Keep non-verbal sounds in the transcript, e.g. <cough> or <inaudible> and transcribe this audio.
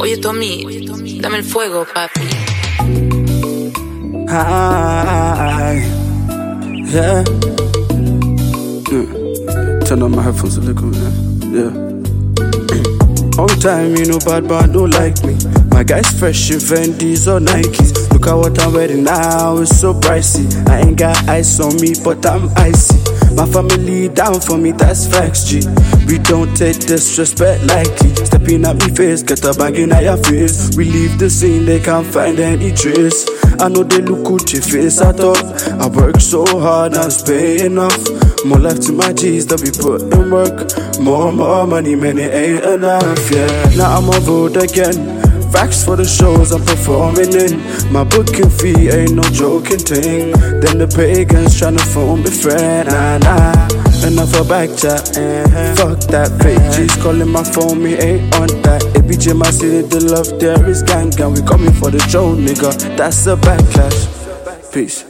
Oye, Tommy, dame el fuego, papi. Hi. Yeah. yeah. Turn on my headphones a little, yeah. Yeah. <clears throat> On time, you know, bad bad don't like me. My guys fresh in Fendi or Nikes. Look at what I'm wearing now, it's so pricey. I ain't got ice on me, but I'm icy. My family down for me, that's facts, G. We don't take disrespect lightly. Stepping at me face, get a bag in your face. We leave the scene, they can't find any trace. I know they look good, your face I thought. I work so hard, it's paying off. More life to my G's we put in work. More, more money, man, it ain't enough, yeah. Now I'm on road again. Facts for the shows I'm performing in. My booking fee ain't no joking thing. Then the pagans tryna phone me friend, nah nah. Enough of back chat, eh. fuck that page. G's calling my phone, me ain't on that. ABJ, my city, the love there is gang gang. We coming for the show, nigga. That's a backlash. Peace.